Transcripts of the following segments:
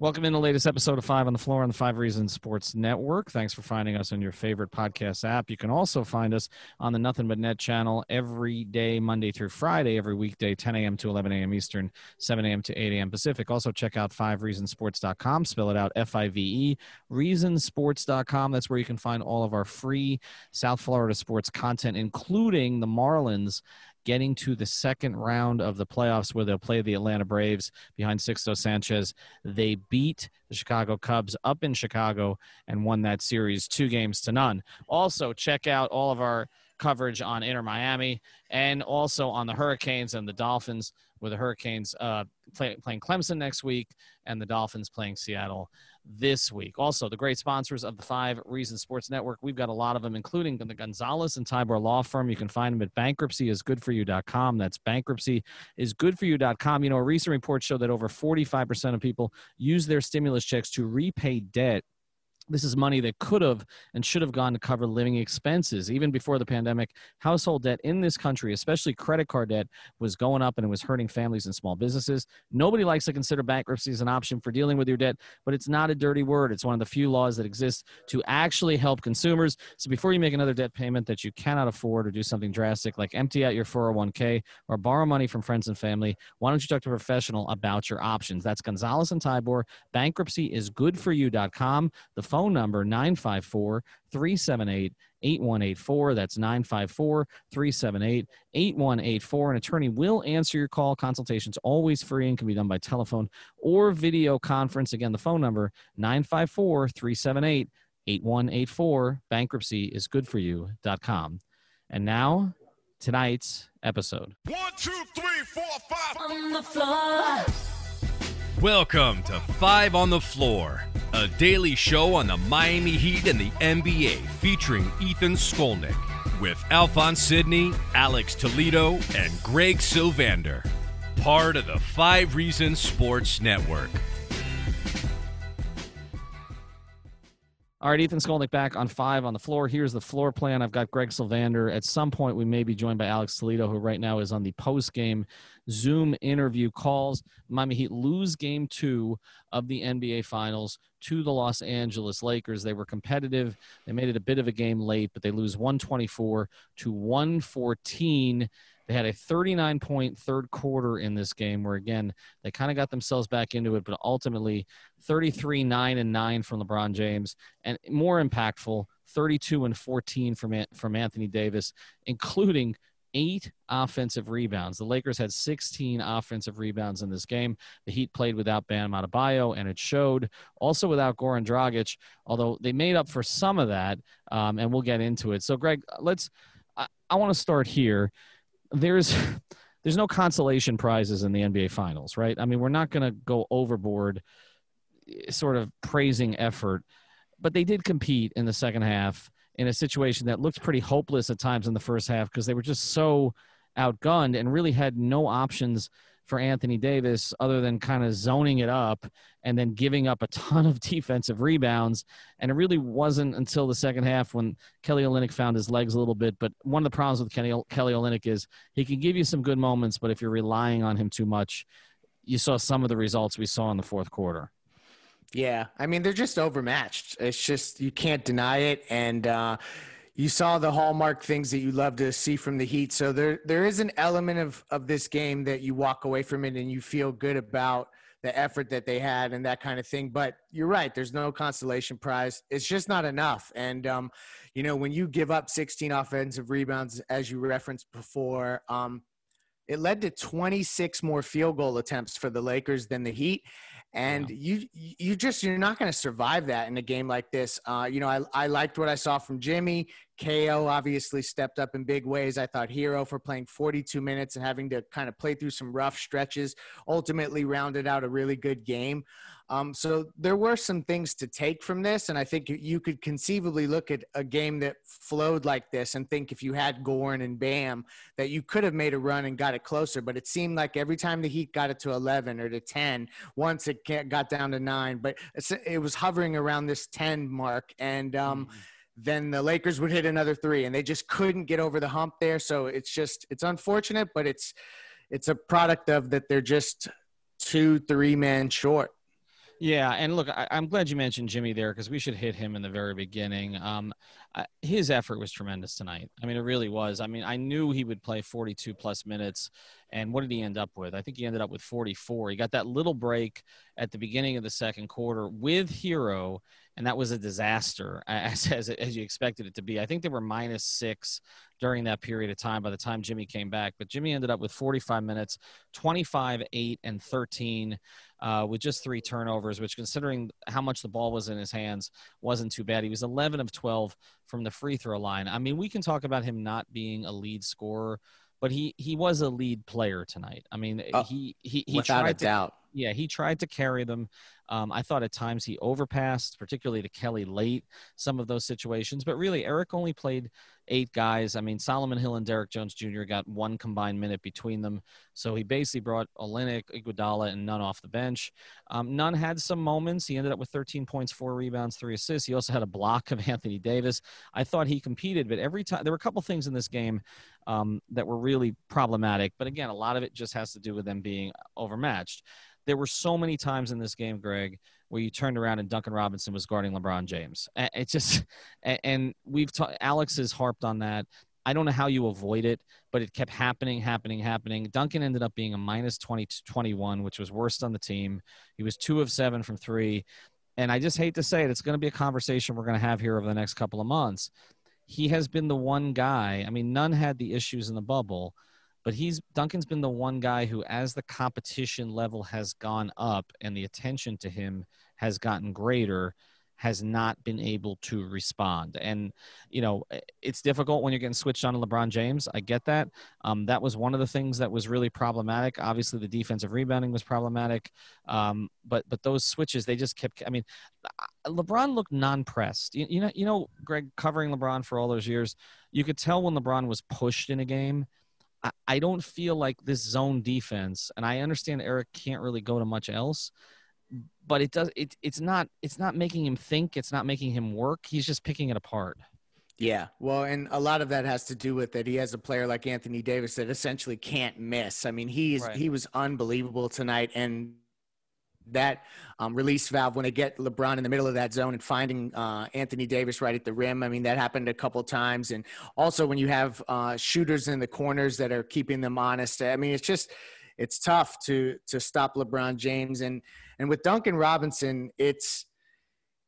Welcome in the latest episode of Five on the Floor on the Five Reasons Sports Network. Thanks for finding us on your favorite podcast app. You can also find us on the Nothing But Net channel every day, Monday through Friday, every weekday, 10 a.m. to 11 a.m. Eastern, 7 a.m. to 8 a.m. Pacific. Also, check out fivereasonsports.com. Spell it out F I V E, reasonsports.com. That's where you can find all of our free South Florida sports content, including the Marlins getting to the second round of the playoffs where they'll play the Atlanta Braves behind Sixto Sanchez. They beat the Chicago Cubs up in Chicago and won that series two games to none. Also, check out all of our coverage on Inter Miami and also on the Hurricanes and the Dolphins, with the Hurricanes uh, play, playing Clemson next week and the Dolphins playing Seattle this week. Also, the great sponsors of the Five Reasons Sports Network. We've got a lot of them, including the Gonzalez and Tybor Law Firm. You can find them at bankruptcyisgoodforyou.com. That's bankruptcyisgoodforyou.com. You know, a recent report showed that over 45% of people use their stimulus checks to repay debt this is money that could have and should have gone to cover living expenses. Even before the pandemic, household debt in this country, especially credit card debt, was going up and it was hurting families and small businesses. Nobody likes to consider bankruptcy as an option for dealing with your debt, but it's not a dirty word. It's one of the few laws that exist to actually help consumers. So before you make another debt payment that you cannot afford or do something drastic like empty out your 401k or borrow money from friends and family, why don't you talk to a professional about your options? That's Gonzalez and Tybor. Bankruptcy is good for you.com. The phone phone number 954 378 8184. That's 954 378 8184. An attorney will answer your call. Consultations always free and can be done by telephone or video conference. Again, the phone number 954 378 8184. Bankruptcy is good for you.com. And now, tonight's episode. One, two, three, four, five. On the floor. Welcome to Five on the Floor, a daily show on the Miami Heat and the NBA featuring Ethan Skolnick with Alphonse Sidney, Alex Toledo, and Greg Sylvander. Part of the Five Reasons Sports Network. All right, Ethan Skolnick back on five on the floor. Here's the floor plan. I've got Greg Sylvander. At some point, we may be joined by Alex Toledo, who right now is on the post game Zoom interview calls. Miami Heat lose game two of the NBA Finals to the Los Angeles Lakers. They were competitive. They made it a bit of a game late, but they lose 124 to 114 they had a 39 point third quarter in this game where, again, they kind of got themselves back into it, but ultimately 33 9 and 9 from LeBron James, and more impactful, 32 and 14 from, from Anthony Davis, including eight offensive rebounds. The Lakers had 16 offensive rebounds in this game. The Heat played without Bam Adebayo, and it showed. Also without Goran Dragic, although they made up for some of that, um, and we'll get into it. So, Greg, let's. I, I want to start here there's there's no consolation prizes in the NBA finals, right? I mean, we're not going to go overboard eh, sort of praising effort, but they did compete in the second half in a situation that looked pretty hopeless at times in the first half because they were just so outgunned and really had no options for Anthony Davis other than kind of zoning it up and then giving up a ton of defensive rebounds. And it really wasn't until the second half when Kelly Olynyk found his legs a little bit. But one of the problems with Kelly, Kelly Olynyk is he can give you some good moments, but if you're relying on him too much, you saw some of the results we saw in the fourth quarter. Yeah, I mean they're just overmatched. It's just you can't deny it, and uh, you saw the hallmark things that you love to see from the Heat. So there there is an element of of this game that you walk away from it and you feel good about the effort that they had and that kind of thing. But you're right. There's no consolation prize. It's just not enough. And um, you know when you give up 16 offensive rebounds, as you referenced before. Um, it led to 26 more field goal attempts for the Lakers than the Heat and yeah. you you just you're not going to survive that in a game like this. Uh, you know, I I liked what I saw from Jimmy. KO obviously stepped up in big ways. I thought Herro for playing 42 minutes and having to kind of play through some rough stretches ultimately rounded out a really good game. Um, so there were some things to take from this, and I think you could conceivably look at a game that flowed like this and think if you had Goran and Bam that you could have made a run and got it closer. But it seemed like every time the Heat got it to 11 or to 10, once it got down to nine, but it was hovering around this 10 mark, and um, mm-hmm then the Lakers would hit another three, and they just couldn't get over the hump there. So it's just it's unfortunate, but it's it's a product of that they're just two three men short. Yeah, and look, I, am glad you mentioned Jimmy there because we should hit him in the very beginning. Um, his effort was tremendous tonight. I mean, it really was. I mean, I knew he would play 42 plus minutes, and what did he end up with? I think he ended up with 44. He got that little break at the beginning of the second quarter with Herro, and that was a disaster as, as, as you expected it to be. I think they were minus six during that period of time by the time Jimmy came back, but Jimmy ended up with 45 minutes, 25, 8, and 13 uh, with just three turnovers, which, considering how much the ball was in his hands, wasn't too bad. He was 11 of 12 from the free throw line. I mean, we can talk about him not being a lead scorer, but he he was a lead player tonight. I mean, uh, he he, he without tried a to, doubt. Yeah, he tried to carry them. Um, I thought at times he overpassed, particularly to Kelly late, some of those situations. But really, Erik only played eight guys. I mean, Solomon Hill and Derrick Jones Jr. got one combined minute between them. So he basically brought Olynyk, Iguodala, and Nunn off the bench. Um, Nunn had some moments. He ended up with 13 points, four rebounds, three assists. He also had a block of Anthony Davis. I thought he competed, but every time there were a couple things in this game um, that were really problematic. But again, a lot of it just has to do with them being overmatched. There were so many times in this game, Greg, where you turned around and Duncan Robinson was guarding LeBron James. It just, and we've ta- Alex has harped on that. I don't know how you avoid it, but it kept happening, happening, happening. Duncan ended up being a minus 20 to 21, which was worst on the team. He was two of seven from three. And I just hate to say it, it's going to be a conversation we're going to have here over the next couple of months. He has been the one guy. I mean, Nunn had the issues in the bubble, but he's Duncan's been the one guy who, as the competition level has gone up and the attention to him has gotten greater, has not been able to respond. And you know, it's difficult when you're getting switched on to LeBron James. I get that. Um, that was one of the things that was really problematic. Obviously, the defensive rebounding was problematic, um, but but those switches they just kept. I mean, LeBron looked non-pressed. You, you know, you know, Greg covering LeBron for all those years, you could tell when LeBron was pushed in a game I, don't feel like this zone defense, and I understand Erik can't really go to much else, but it does it it's not it's not making him think, it's not making him work. He's just picking it apart. Yeah, well, and a lot of that has to do with that he has a player like Anthony Davis that essentially can't miss. I mean, he's right. he was unbelievable tonight, and that um, release valve when they get LeBron in the middle of that zone and finding uh, Anthony Davis right at the rim. I mean, that happened a couple times. And also when you have uh, shooters in the corners that are keeping them honest. I mean, it's just it's tough to to stop LeBron James and and with Duncan Robinson, it's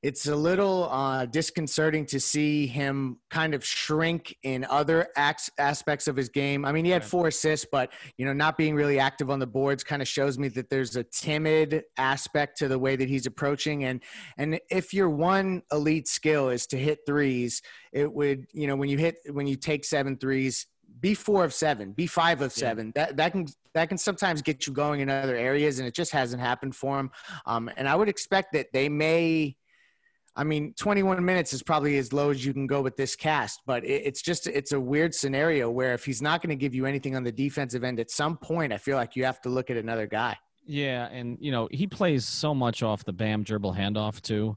it's a little uh, disconcerting to see him kind of shrink in other acts, aspects of his game. I mean, he had four assists, but you know, not being really active on the boards kind of shows me that there's a timid aspect to the way that he's approaching. And and if your one elite skill is to hit threes, it would you know when you hit when you take seven threes, be four of seven, be five of seven. Yeah. That that can that can sometimes get you going in other areas, and it just hasn't happened for him. Um, and I would expect that they may I mean, 21 minutes is probably as low as you can go with this cast, but it, it's just it's a weird scenario where if he's not going to give you anything on the defensive end at some point, I feel like you have to look at another guy. Yeah, and you know he plays so much off the Bam dribble handoff too.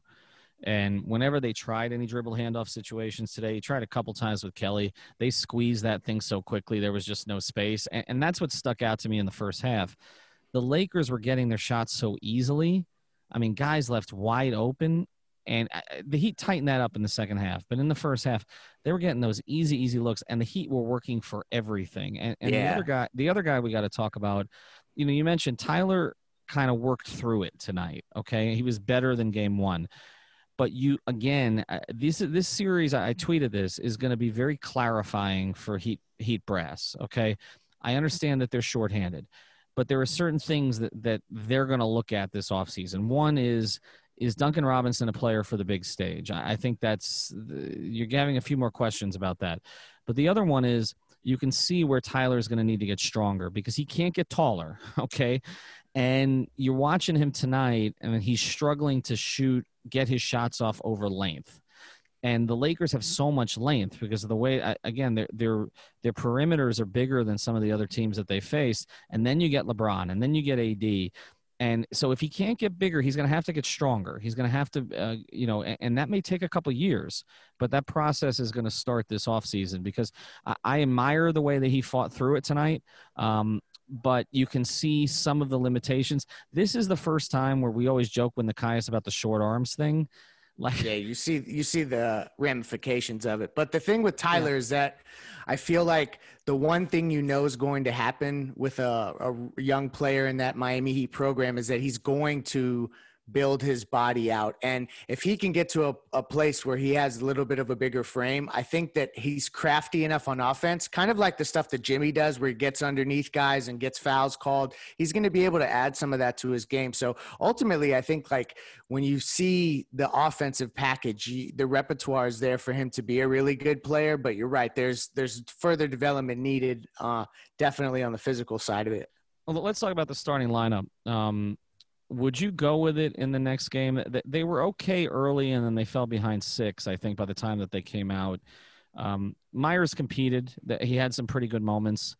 And whenever they tried any dribble handoff situations today, he tried a couple times with Kelly. They squeezed that thing so quickly there was just no space, and, and that's what stuck out to me in the first half. The Lakers were getting their shots so easily. I mean, guys left wide open, and uh, the Heat tightened that up in the second half. But in the first half, they were getting those easy, easy looks, and the Heat were working for everything. And, and yeah. the other guy, the other guy we got to talk about, you know, you mentioned Tyler kind of worked through it tonight. Okay, he was better than Game One. But you again, uh, this this series, I tweeted this is going to be very clarifying for Heat Heat brass. Okay, I understand that they're shorthanded, but there are certain things that that they're going to look at this offseason. One is is Duncan Robinson a player for the big stage? I think that's you're having a few more questions about that. But the other one is you can see where Tyler is going to need to get stronger because he can't get taller. Okay. And you're watching him tonight, and he's struggling to shoot, get his shots off over length. And the Lakers have so much length because of the way, again, their their their perimeters are bigger than some of the other teams that they face. And then you get LeBron, and then you get AD, and so if he can't get bigger, he's going to have to get stronger. He's going to have to, uh, you know, and, and, that may take a couple years, but that process is going to start this offseason because I, I, admire the way that he fought through it tonight. Um, but you can see some of the limitations. This is the first time where we always joke when the Nekias about the short arms thing. Like, yeah, you see, you see the ramifications of it. But the thing with Tyler yeah. is that I feel like the one thing you know is going to happen with a, a young player in that Miami Heat program is that he's going to build his body out. And if he can get to a, a place where he has a little bit of a bigger frame, I think that he's crafty enough on offense, kind of like the stuff that Jimmy does where he gets underneath guys and gets fouls called. He's going to be able to add some of that to his game. So ultimately, I think like when you see the offensive package, the repertoire is there for him to be a really good player. But you're right. There's, there's further development needed, uh, definitely on the physical side of it. Well, let's talk about the starting lineup. Um, would you go with it in the next game? They were okay early, and then they fell behind six. I think by the time that they came out, um, Meyers competed. He had some pretty good moments,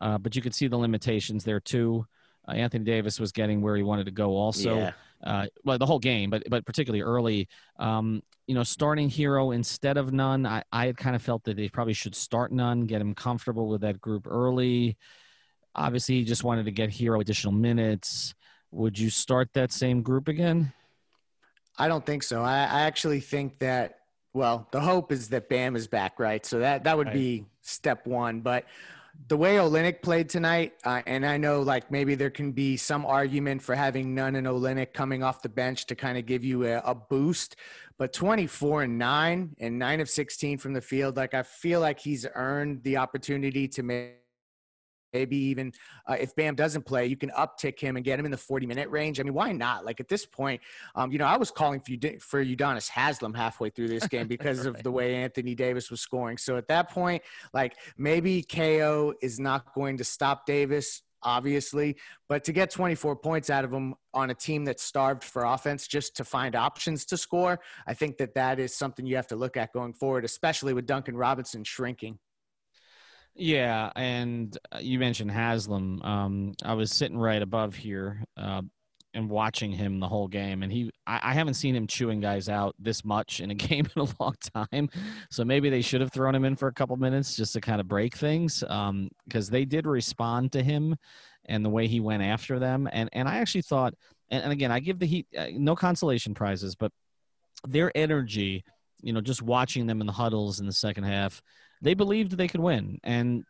uh, but you could see the limitations there too. Uh, Anthony Davis was getting where he wanted to go. Also, yeah. uh, well, the whole game, but but particularly early. Um, you know, starting Herro instead of Nunn, I, I had kind of felt that they probably should start Nunn, get him comfortable with that group early. Obviously, he just wanted to get Herro additional minutes. Would you start that same group again? I don't think so. I, I actually think that well, the hope is that Bam is back, right? So that that would right. be step one. But the way Olynyk played tonight, uh, and I know like maybe there can be some argument for having Nunn and Olynyk coming off the bench to kind of give you a, a boost. But 24 and nine and nine of 16 from the field, like I feel like he's earned the opportunity to make maybe even uh, if Bam doesn't play, you can uptick him and get him in the 40 minute range. I mean, why not? Like at this point, um, you know, I was calling for you for Udonis Haslem halfway through this game because right. of the way Anthony Davis was scoring. So at that point, like maybe KO is not going to stop Davis. Obviously, but to get 24 points out of him on a team that's starved for offense just to find options to score, I think that that is something you have to look at going forward, especially with Duncan Robinson shrinking. Yeah, and uh, you mentioned Haslem. Um, I was sitting right above here uh, and watching him the whole game, and he I, I, haven't seen him chewing guys out this much in a game in a long time. So maybe they should have thrown him in for a couple minutes just to kind of break things, because um, they did respond to him and the way he went after them. And and I actually thought, and, and again, I give the Heat uh, no consolation prizes, but their energy, you know, just watching them in the huddles in the second half they believed they could win. And,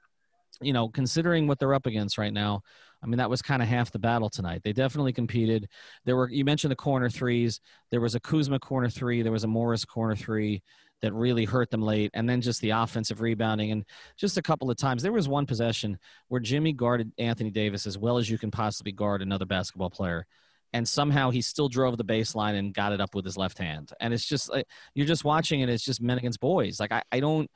you know, considering what they're up against right now, I mean, that was kind of half the battle tonight. They definitely competed. There were, you mentioned the corner threes. There was a Kuzma corner three. There was a Morris corner three that really hurt them late. And then just the offensive rebounding. And just a couple of times, there was one possession where Jimmy guarded Anthony Davis as well as you can possibly guard another basketball player and somehow he still drove the baseline and got it up with his left hand. And it's just uh, you're just watching it. It's just men against boys. Like I, I don't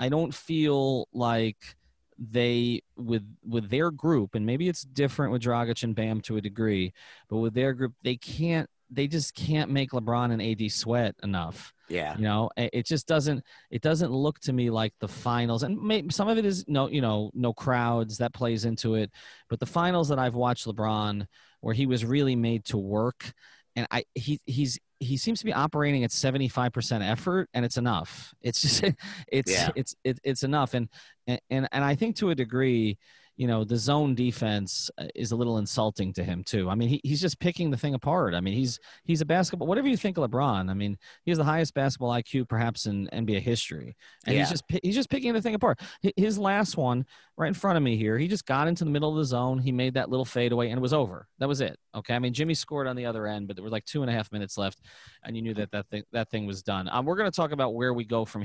I don't feel like they with with their group, and maybe it's different with Dragic and Bam to a degree, but with their group, they can't. They just can't make LeBron and AD sweat enough. Yeah, you know, it just doesn't. It doesn't look to me like the finals, and maybe some of it is no, you know, no crowds that plays into it. But the finals that I've watched LeBron, where he was really made to work, and I he he's he seems to be operating at 75% effort and it's enough it's just it's yeah. it's it, it's enough and and and i think to a degree you know the zone defense uh, is a little insulting to him too. I mean, he, he's just picking the thing apart. I mean, he's he's a basketball. Whatever you think of LeBron, I mean, he has the highest basketball IQ perhaps in NBA history, and yeah. he's just he's just picking the thing apart. His last one, right in front of me here, he just got into the middle of the zone. He made that little fadeaway, and it was over. That was it. Okay, I mean, Jimmy scored on the other end, but there were like two and a half minutes left, and you knew that that thing that thing was done. Um, we're going to talk about where we go from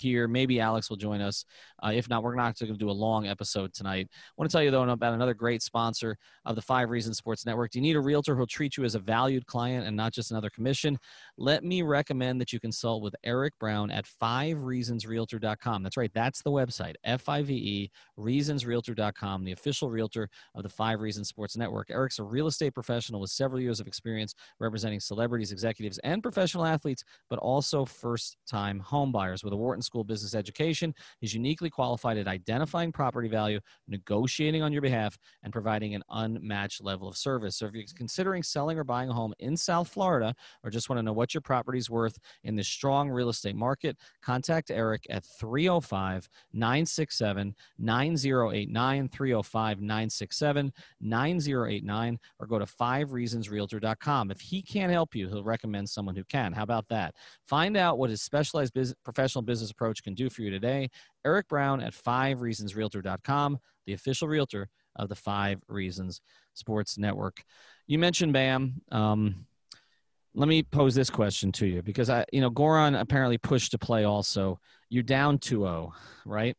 Here. Maybe Alex will join us. Uh, if not, we're not going to do a long episode tonight. I want to tell you, though, about another great sponsor of the Five Reasons Sports Network. Do you need a realtor who'll treat you as a valued client and not just another commission? Let me recommend that you consult with Eric Brown at fivereasonsrealtor.com. That's right, that's the website, F I V E, reasonsrealtor.com, the official realtor of the Five Reasons Sports Network. Eric's a real estate professional with several years of experience representing celebrities, executives, and professional athletes, but also first time home buyers. With a Wharton School Business Education, he's uniquely qualified at identifying property value, negotiating on your behalf, and providing an unmatched level of service. So if you're considering selling or buying a home in South Florida or just want to know what your property's worth in this strong real estate market, contact Eric at 305 967 9089, 305 967 9089, or go to 5reasonsrealtor.com. If he can't help you, he'll recommend someone who can. How about that? Find out what his specialized business, professional business approach can do for you today. Eric Brown at 5reasonsrealtor.com, the official realtor of the Five Reasons Sports Network. You mentioned Bam. Um, let me pose this question to you because I, you know, Goran apparently pushed to play also. You're down 2-0, right?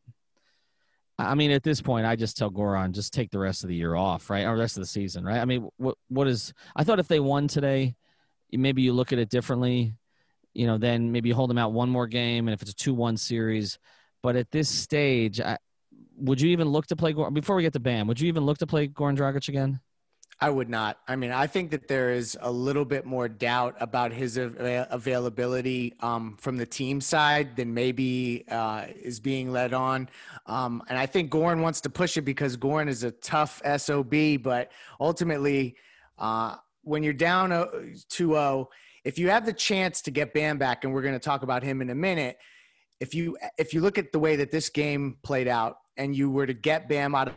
I mean, at this point, I just tell Goran just take the rest of the year off, right, or rest of the season, right? I mean, what what is? I thought if they won today, maybe you look at it differently. You know, then maybe you hold them out one more game, and if it's a two-one series. But at this stage, I, would you even look to play before we get to Bam? Would you even look to play Goran Dragic again? I would not. I mean, I think that there is a little bit more doubt about his av- availability um, from the team side than maybe uh, is being led on. Um, and I think Goran wants to push it because Goran is a tough SOB, but ultimately, uh, when you're down 2 0, if you have the chance to get Bam back, and we're going to talk about him in a minute, if you if you look at the way that this game played out, and you were to get Bam out of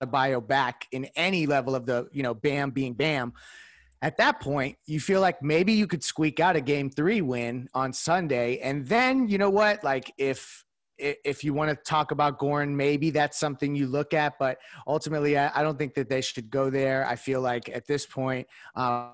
the bio back in any level of the, you know, Bam being Bam, at that point, you feel like maybe you could squeak out a game three win on Sunday. And then, you know what? Like, if if you want to talk about Goran, maybe that's something you look at. But ultimately, I, don't think that they should go there. I feel like at this point, uh,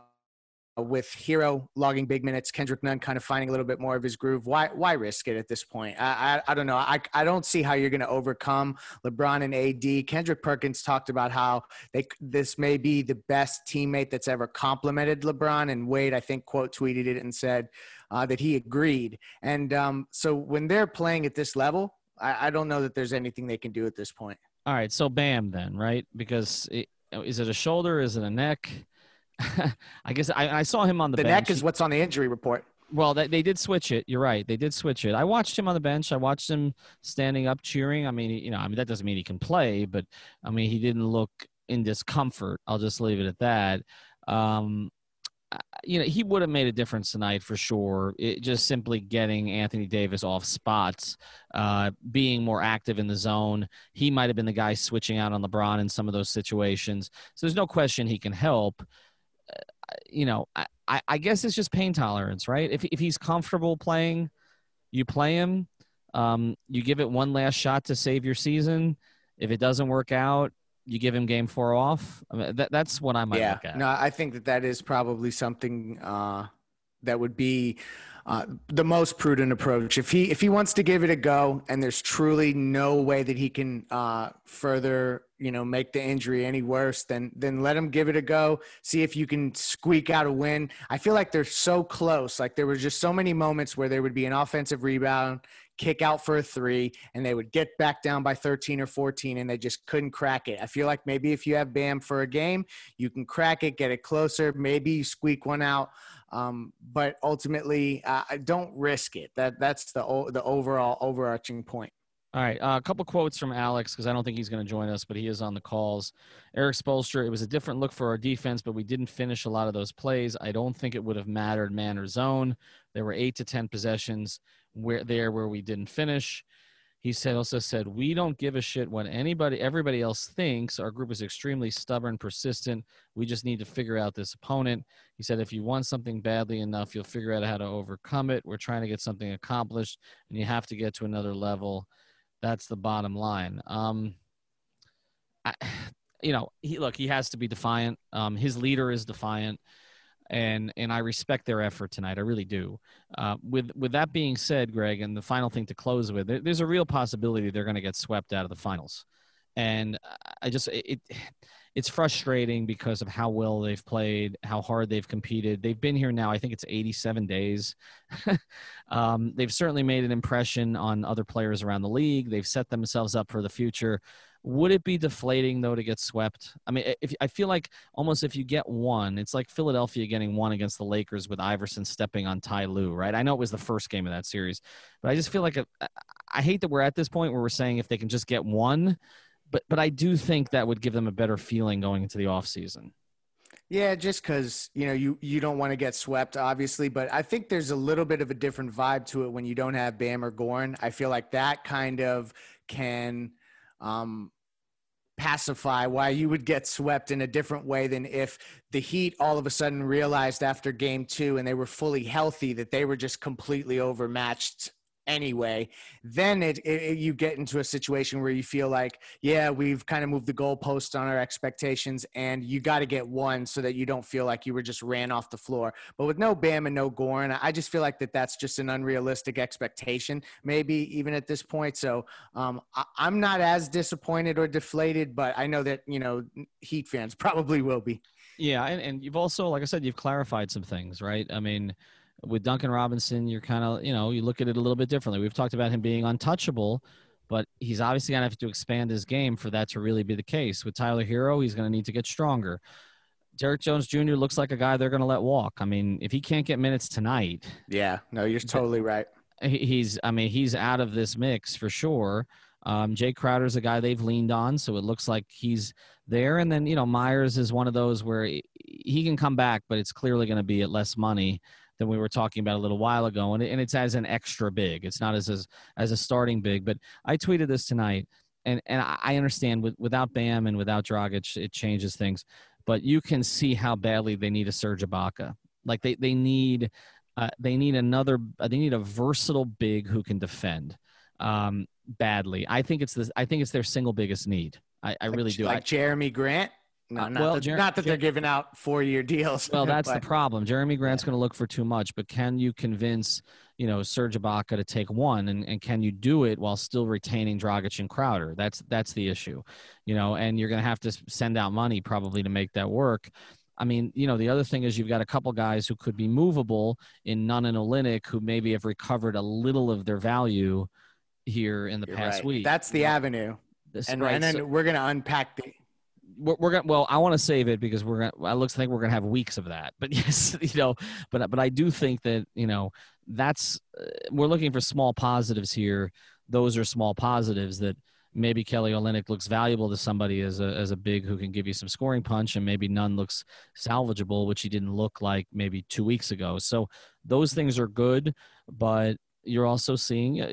with Herro logging big minutes, Kendrick Nunn kind of finding a little bit more of his groove. Why why risk it at this point? I I, I don't know. I I don't see how you're going to overcome LeBron and AD. Kendrick Perkins talked about how they this may be the best teammate that's ever complimented LeBron, and Wade I think quote tweeted it and said uh, that he agreed. And um, so when they're playing at this level, I, I don't know that there's anything they can do at this point. All right, so Bam then, right? Because it, is it a shoulder? Is it a neck? I guess I, I, saw him on the, bench. the bench. neck is what's on the injury report. Well, they, they did switch it. You're right. They did switch it. I watched him on the bench. I watched him standing up, cheering. I mean, you know, I mean that doesn't mean he can play, but I mean he didn't look in discomfort. I'll just leave it at that. Um, you know, he would have made a difference tonight for sure. It, just simply getting Anthony Davis off spots, uh, being more active in the zone. He might have been the guy switching out on LeBron in some of those situations. So there's no question he can help you know, I, I guess it's just pain tolerance, right? If if he's comfortable playing, you play him. Um, you give it one last shot to save your season. If it doesn't work out, you give him game four off. I mean, that, that's what I might yeah, look at. No, I think that that is probably something uh, that would be uh, the most prudent approach. If he if he wants to give it a go, and there's truly no way that he can uh, further, you know, make the injury any worse, then then let him give it a go. See if you can squeak out a win. I feel like they're so close. Like there were just so many moments where there would be an offensive rebound, kick out for a three, and they would get back down by 13 or 14, and they just couldn't crack it. I feel like maybe if you have Bam for a game, you can crack it, get it closer, maybe squeak one out. Um, but ultimately, uh, don't risk it. That that's the the overall overarching point. All right, uh, a couple quotes from Alex because I don't think he's going to join us, but he is on the calls. Erik Spoelstra, it was a different look for our defense, but we didn't finish a lot of those plays. I don't think it would have mattered man or zone. There were eight to ten possessions where there where we didn't finish. He said also said we don't give a shit what anybody everybody else thinks. Our group is extremely stubborn persistent. We just need to figure out this opponent. He said if you want something badly enough you'll figure out how to overcome it. We're trying to get something accomplished and you have to get to another level. That's the bottom line. Um I, you know he look he has to be defiant. Um his leader is defiant and and I respect their effort tonight. I really do. Uh, with with that being said, Greg, and the final thing to close with, there, there's a real possibility they're going to get swept out of the finals, and I just it. It's frustrating because of how well they've played, how hard they've competed. They've been here now. I think it's 87 days. um, they've certainly made an impression on other players around the league. They've set themselves up for the future. Would it be deflating though to get swept? I mean, if I feel like almost if you get one, it's like Philadelphia getting one against the Lakers with Iverson stepping on Ty Lue, right? I know it was the first game of that series, but I just feel like a, I hate that we're at this point where we're saying if they can just get one, but but I do think that would give them a better feeling going into the off season. Yeah, just because you know you you don't want to get swept, obviously, but I think there's a little bit of a different vibe to it when you don't have Bam or Goran. I feel like that kind of can um, pacify why you would get swept in a different way than if the Heat all of a sudden realized after game two and they were fully healthy that they were just completely overmatched anyway, then it, it, you get into a situation where you feel like, yeah, we've kind of moved the goalpost on our expectations, and you got to get one so that you don't feel like you were just ran off the floor. But with no Bam and no Goran, I just feel like that that's just an unrealistic expectation, maybe even at this point. So um, I, I'm not as disappointed or deflated, but I know that you know Heat fans probably will be. Yeah, and, and you've also, like I said, you've clarified some things, right? I mean with Duncan Robinson, you're kind of, you know, you look at it a little bit differently. We've talked about him being untouchable, but he's obviously going to have to expand his game for that to really be the case. With Tyler Herro, he's going to need to get stronger. Derrick Jones Jr. looks like a guy they're going to let walk. I mean, if he can't get minutes tonight, yeah, no, you're totally right. He's, I mean, he's out of this mix for sure. Um, Jae Crowder's a guy they've leaned on, so it looks like he's there. And then, you know, Meyers is one of those where he, he can come back, but it's clearly going to be at less money than we were talking about a little while ago, and, and it's as an extra big. It's not as as, as a starting big. But I tweeted this tonight, and and I understand with, without Bam and without Dragic, it changes things. But you can see how badly they need a Serge Ibaka. Like they they need uh, they need another. Uh, they need a versatile big who can defend um, badly. I think it's this. I think it's their single biggest need. I, I really like, do. Like I, Jerami Grant. No, uh, not, well, that, Jer- not that they're giving out four-year deals. Well, that's the problem. Jerami Grant's yeah. going to look for too much, but can you convince, you know, Serge Ibaka to take one, and, and can you do it while still retaining Dragic and Crowder? That's that's the issue, you know. And you're going to have to send out money probably to make that work. I mean, you know, the other thing is you've got a couple guys who could be movable in Nunn and Olynyk who maybe have recovered a little of their value here in the You're past right. week. That's the avenue. This, and, right, and then so, we're going to unpack the we're, we're gonna well i want to save it because we're gonna it looks like we're gonna have weeks of that but yes you know but but i do think that you know that's uh, we're looking for small positives here. Those are small positives that maybe kelly olynyk looks valuable to somebody as a as a big who can give you some scoring punch and maybe Nunn looks salvageable which he didn't look like maybe two weeks ago. So those things are good but you're also seeing uh,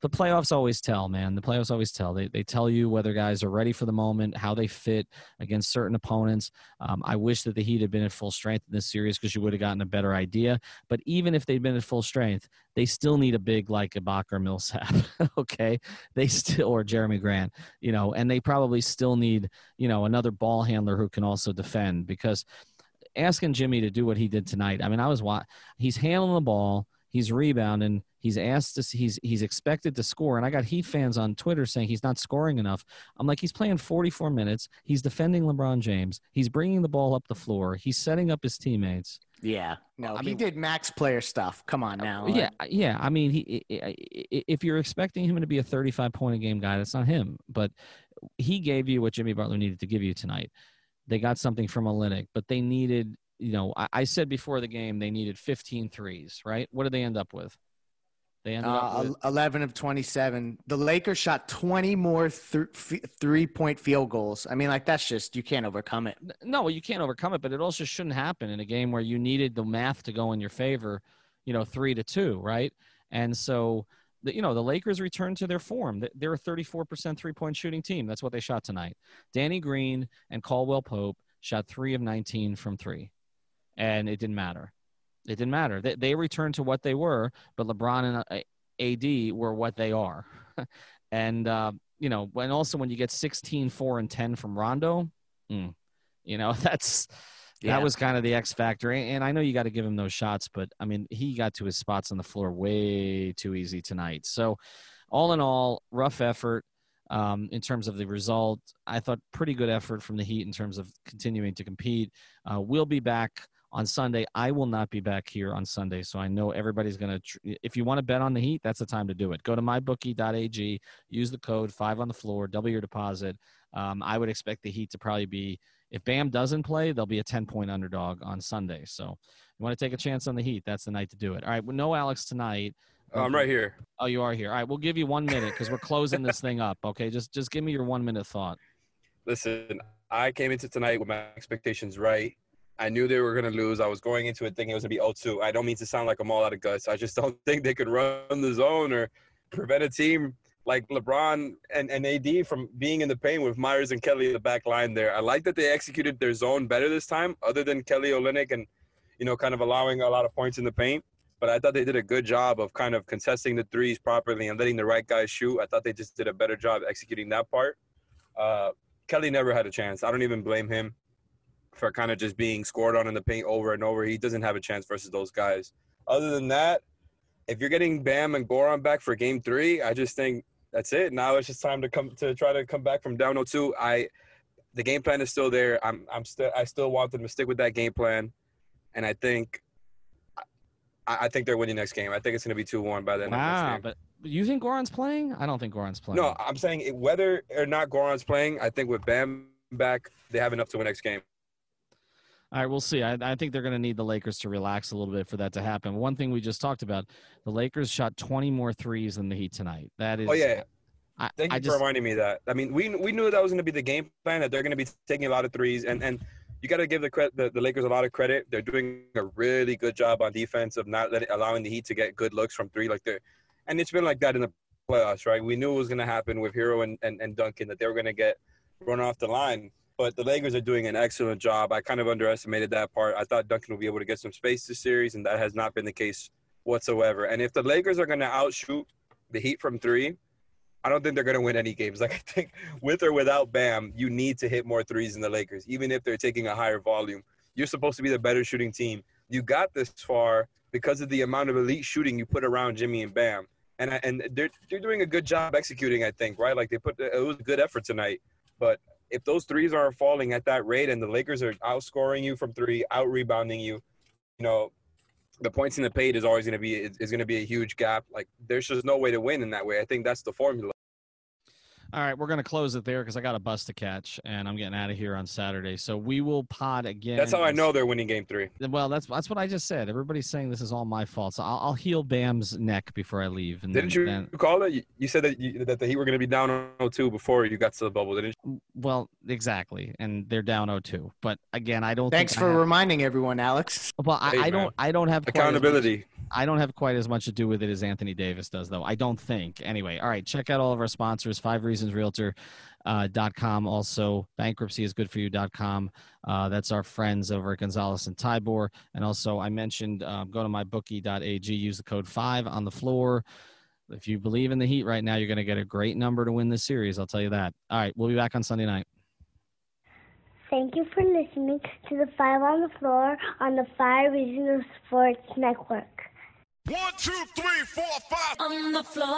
the playoffs always tell, man. The playoffs always tell. They, they tell you whether guys are ready for the moment, how they fit against certain opponents. Um, I wish that the Heat had been at full strength in this series because you would have gotten a better idea. But even if they'd been at full strength, they still need a big like Ibaka or Millsap, okay? They still, or Jerami Grant, you know, and they probably still need, you know, another ball handler who can also defend because asking Jimmy to do what he did tonight, I mean, I was, he's handling the ball – he's rebounding. He's asked to, he's he's expected to score, and I got Heat fans on Twitter saying he's not scoring enough. I'm like, he's playing 44 minutes. He's defending LeBron James. He's bringing the ball up the floor. He's setting up his teammates. Yeah, no, I he mean, did max player stuff. Come on now. Yeah, yeah. I mean, he if you're expecting him to be a 35 point a game guy, that's not him. But he gave you what Jimmy Butler needed to give you tonight. They got something from Olynyk, but they needed you know, I, I, said before the game they needed 15 threes, right? What did they end up with? They ended uh, up with 11 of 27. The Lakers shot 20 more th- three point field goals. I mean, like, that's just, you can't overcome it. No, you can't overcome it, but it also shouldn't happen in a game where you needed the math to go in your favor, you know, three to two, right? And so the, you know the Lakers returned to their form. They're a 34% three point shooting team. That's what they shot tonight. Danny Green and Caldwell Pope shot three of 19 from three, and it didn't matter. It didn't matter. They, they returned to what they were, but LeBron and uh, AD were what they are. and uh, you know, when also when you get 16, 4, and 10 from Rondo, mm, you know, that's yeah. that was kind of the X factor. And I know you got to give him those shots, but I mean, he got to his spots on the floor way too easy tonight. So, all in all, rough effort. Um, in terms of the result, I thought pretty good effort from the Heat in terms of continuing to compete. Uh, we'll be back on Sunday. I will not be back here on Sunday, so I know everybody's going to. Tr- if you want to bet on the Heat, that's the time to do it. Go to mybookie.ag, use the code five on the floor, double your deposit. Um, I would expect the Heat to probably be. If Bam doesn't play, they'll be a 10 point underdog on Sunday. So you want to take a chance on the Heat, that's the night to do it. All right, well, no Alex tonight. Oh, I'm right here. Oh, you are here. All right, we'll give you one minute because we're closing this thing up. Okay, just just give me your one minute thought. Listen, I came into tonight with my expectations right. I knew they were going to lose. I was going into it thinking it was going to be 0-2. I don't mean to sound like I'm all out of guts. I just don't think they could run the zone or prevent a team like LeBron and, and AD from being in the paint with Meyers and Kelly in the back line there. I like that they executed their zone better this time, other than Kelly Olynyk and, you know, kind of allowing a lot of points in the paint. But I thought they did a good job of kind of contesting the threes properly and letting the right guys shoot. I thought they just did a better job executing that part. Uh, Kelly never had a chance. I don't even blame him for kind of just being scored on in the paint over and over. He doesn't have a chance versus those guys. Other than that, if you're getting Bam and Goran back for game three, I just think that's it. Now it's just time to come to try to come back from down 0-2. I the game plan is still there. I'm I'm still I still want them to stick with that game plan. And I think I, I think they're winning next game. I think it's gonna be 2-1 by the end wow, But you think Goran's playing? I don't think Goran's playing. No, I'm saying whether or not Goran's playing, I think with Bam back, they have enough to win next game. All right, we'll see. I, I think they're going to need the Lakers to relax a little bit for that to happen. One thing we just talked about: the Lakers shot 20 more threes than the Heat tonight. That oh, is. Oh yeah. I, Thank you I for reminding me that. I mean, we we knew that was going to be the game plan that they're going to be taking a lot of threes, and and you got to give the, credit, the the Lakers a lot of credit. They're doing a really good job on defense of not letting, allowing the Heat to get good looks from three. Like they're, and it's been like that in the playoffs, right? We knew it was going to happen with Herro and, and, and Duncan that they were going to get run off the line but the Lakers are doing an excellent job. I kind of underestimated that part. I thought Duncan would be able to get some space this series, and that has not been the case whatsoever. And if the Lakers are going to outshoot the Heat from three, I don't think they're going to win any games. Like I think with or without Bam, you need to hit more threes than the Lakers, even if they're taking a higher volume. You're supposed to be the better shooting team. You got this far because of the amount of elite shooting you put around Jimmy and Bam. And and they're they're doing a good job executing. I think right. Like they put it was a good effort tonight. But if those threes aren't falling at that rate and the Lakers are outscoring you from three, out rebounding you, you know, the points in the paint is always going to be is going to be a huge gap. Like there's just no way to win in that way. I think that's the formula. All right, we're going to close it there because I got a bus to catch and I'm getting out of here on Saturday. So we will pod again. That's how I know they're winning game three. Well, that's that's what I just said. Everybody's saying this is all my fault. So I'll, I'll heal Bam's neck before I leave. And didn't then, you then, call it? You said that you, that the Heat were going to be down 0-2 before you got to the bubble, didn't you? Well, exactly, and they're down 0-2. But again, I don't. Thanks for have, reminding everyone, Alex. Well, I, hey, I don't. I don't have accountability. I don't have quite as much to do with it as Anthony Davis does, though. I don't think. Anyway, all right. Check out all of our sponsors: Five Reasons Realtor. Uh, dot com also bankruptcy is good for you.com uh, that's our friends over at gonzalez and tybor and also i mentioned um, go to mybookie.ag use the code 5 on the floor if you believe in the heat right now you're going to get a great number to win this series i'll tell you that all right we'll be back on sunday night Thank you for listening to the Five on the Floor on the Five Reasons Sports Network. One, two, three, four, five. On the floor.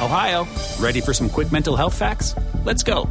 Ohio, ready for some quick mental health facts? Let's go.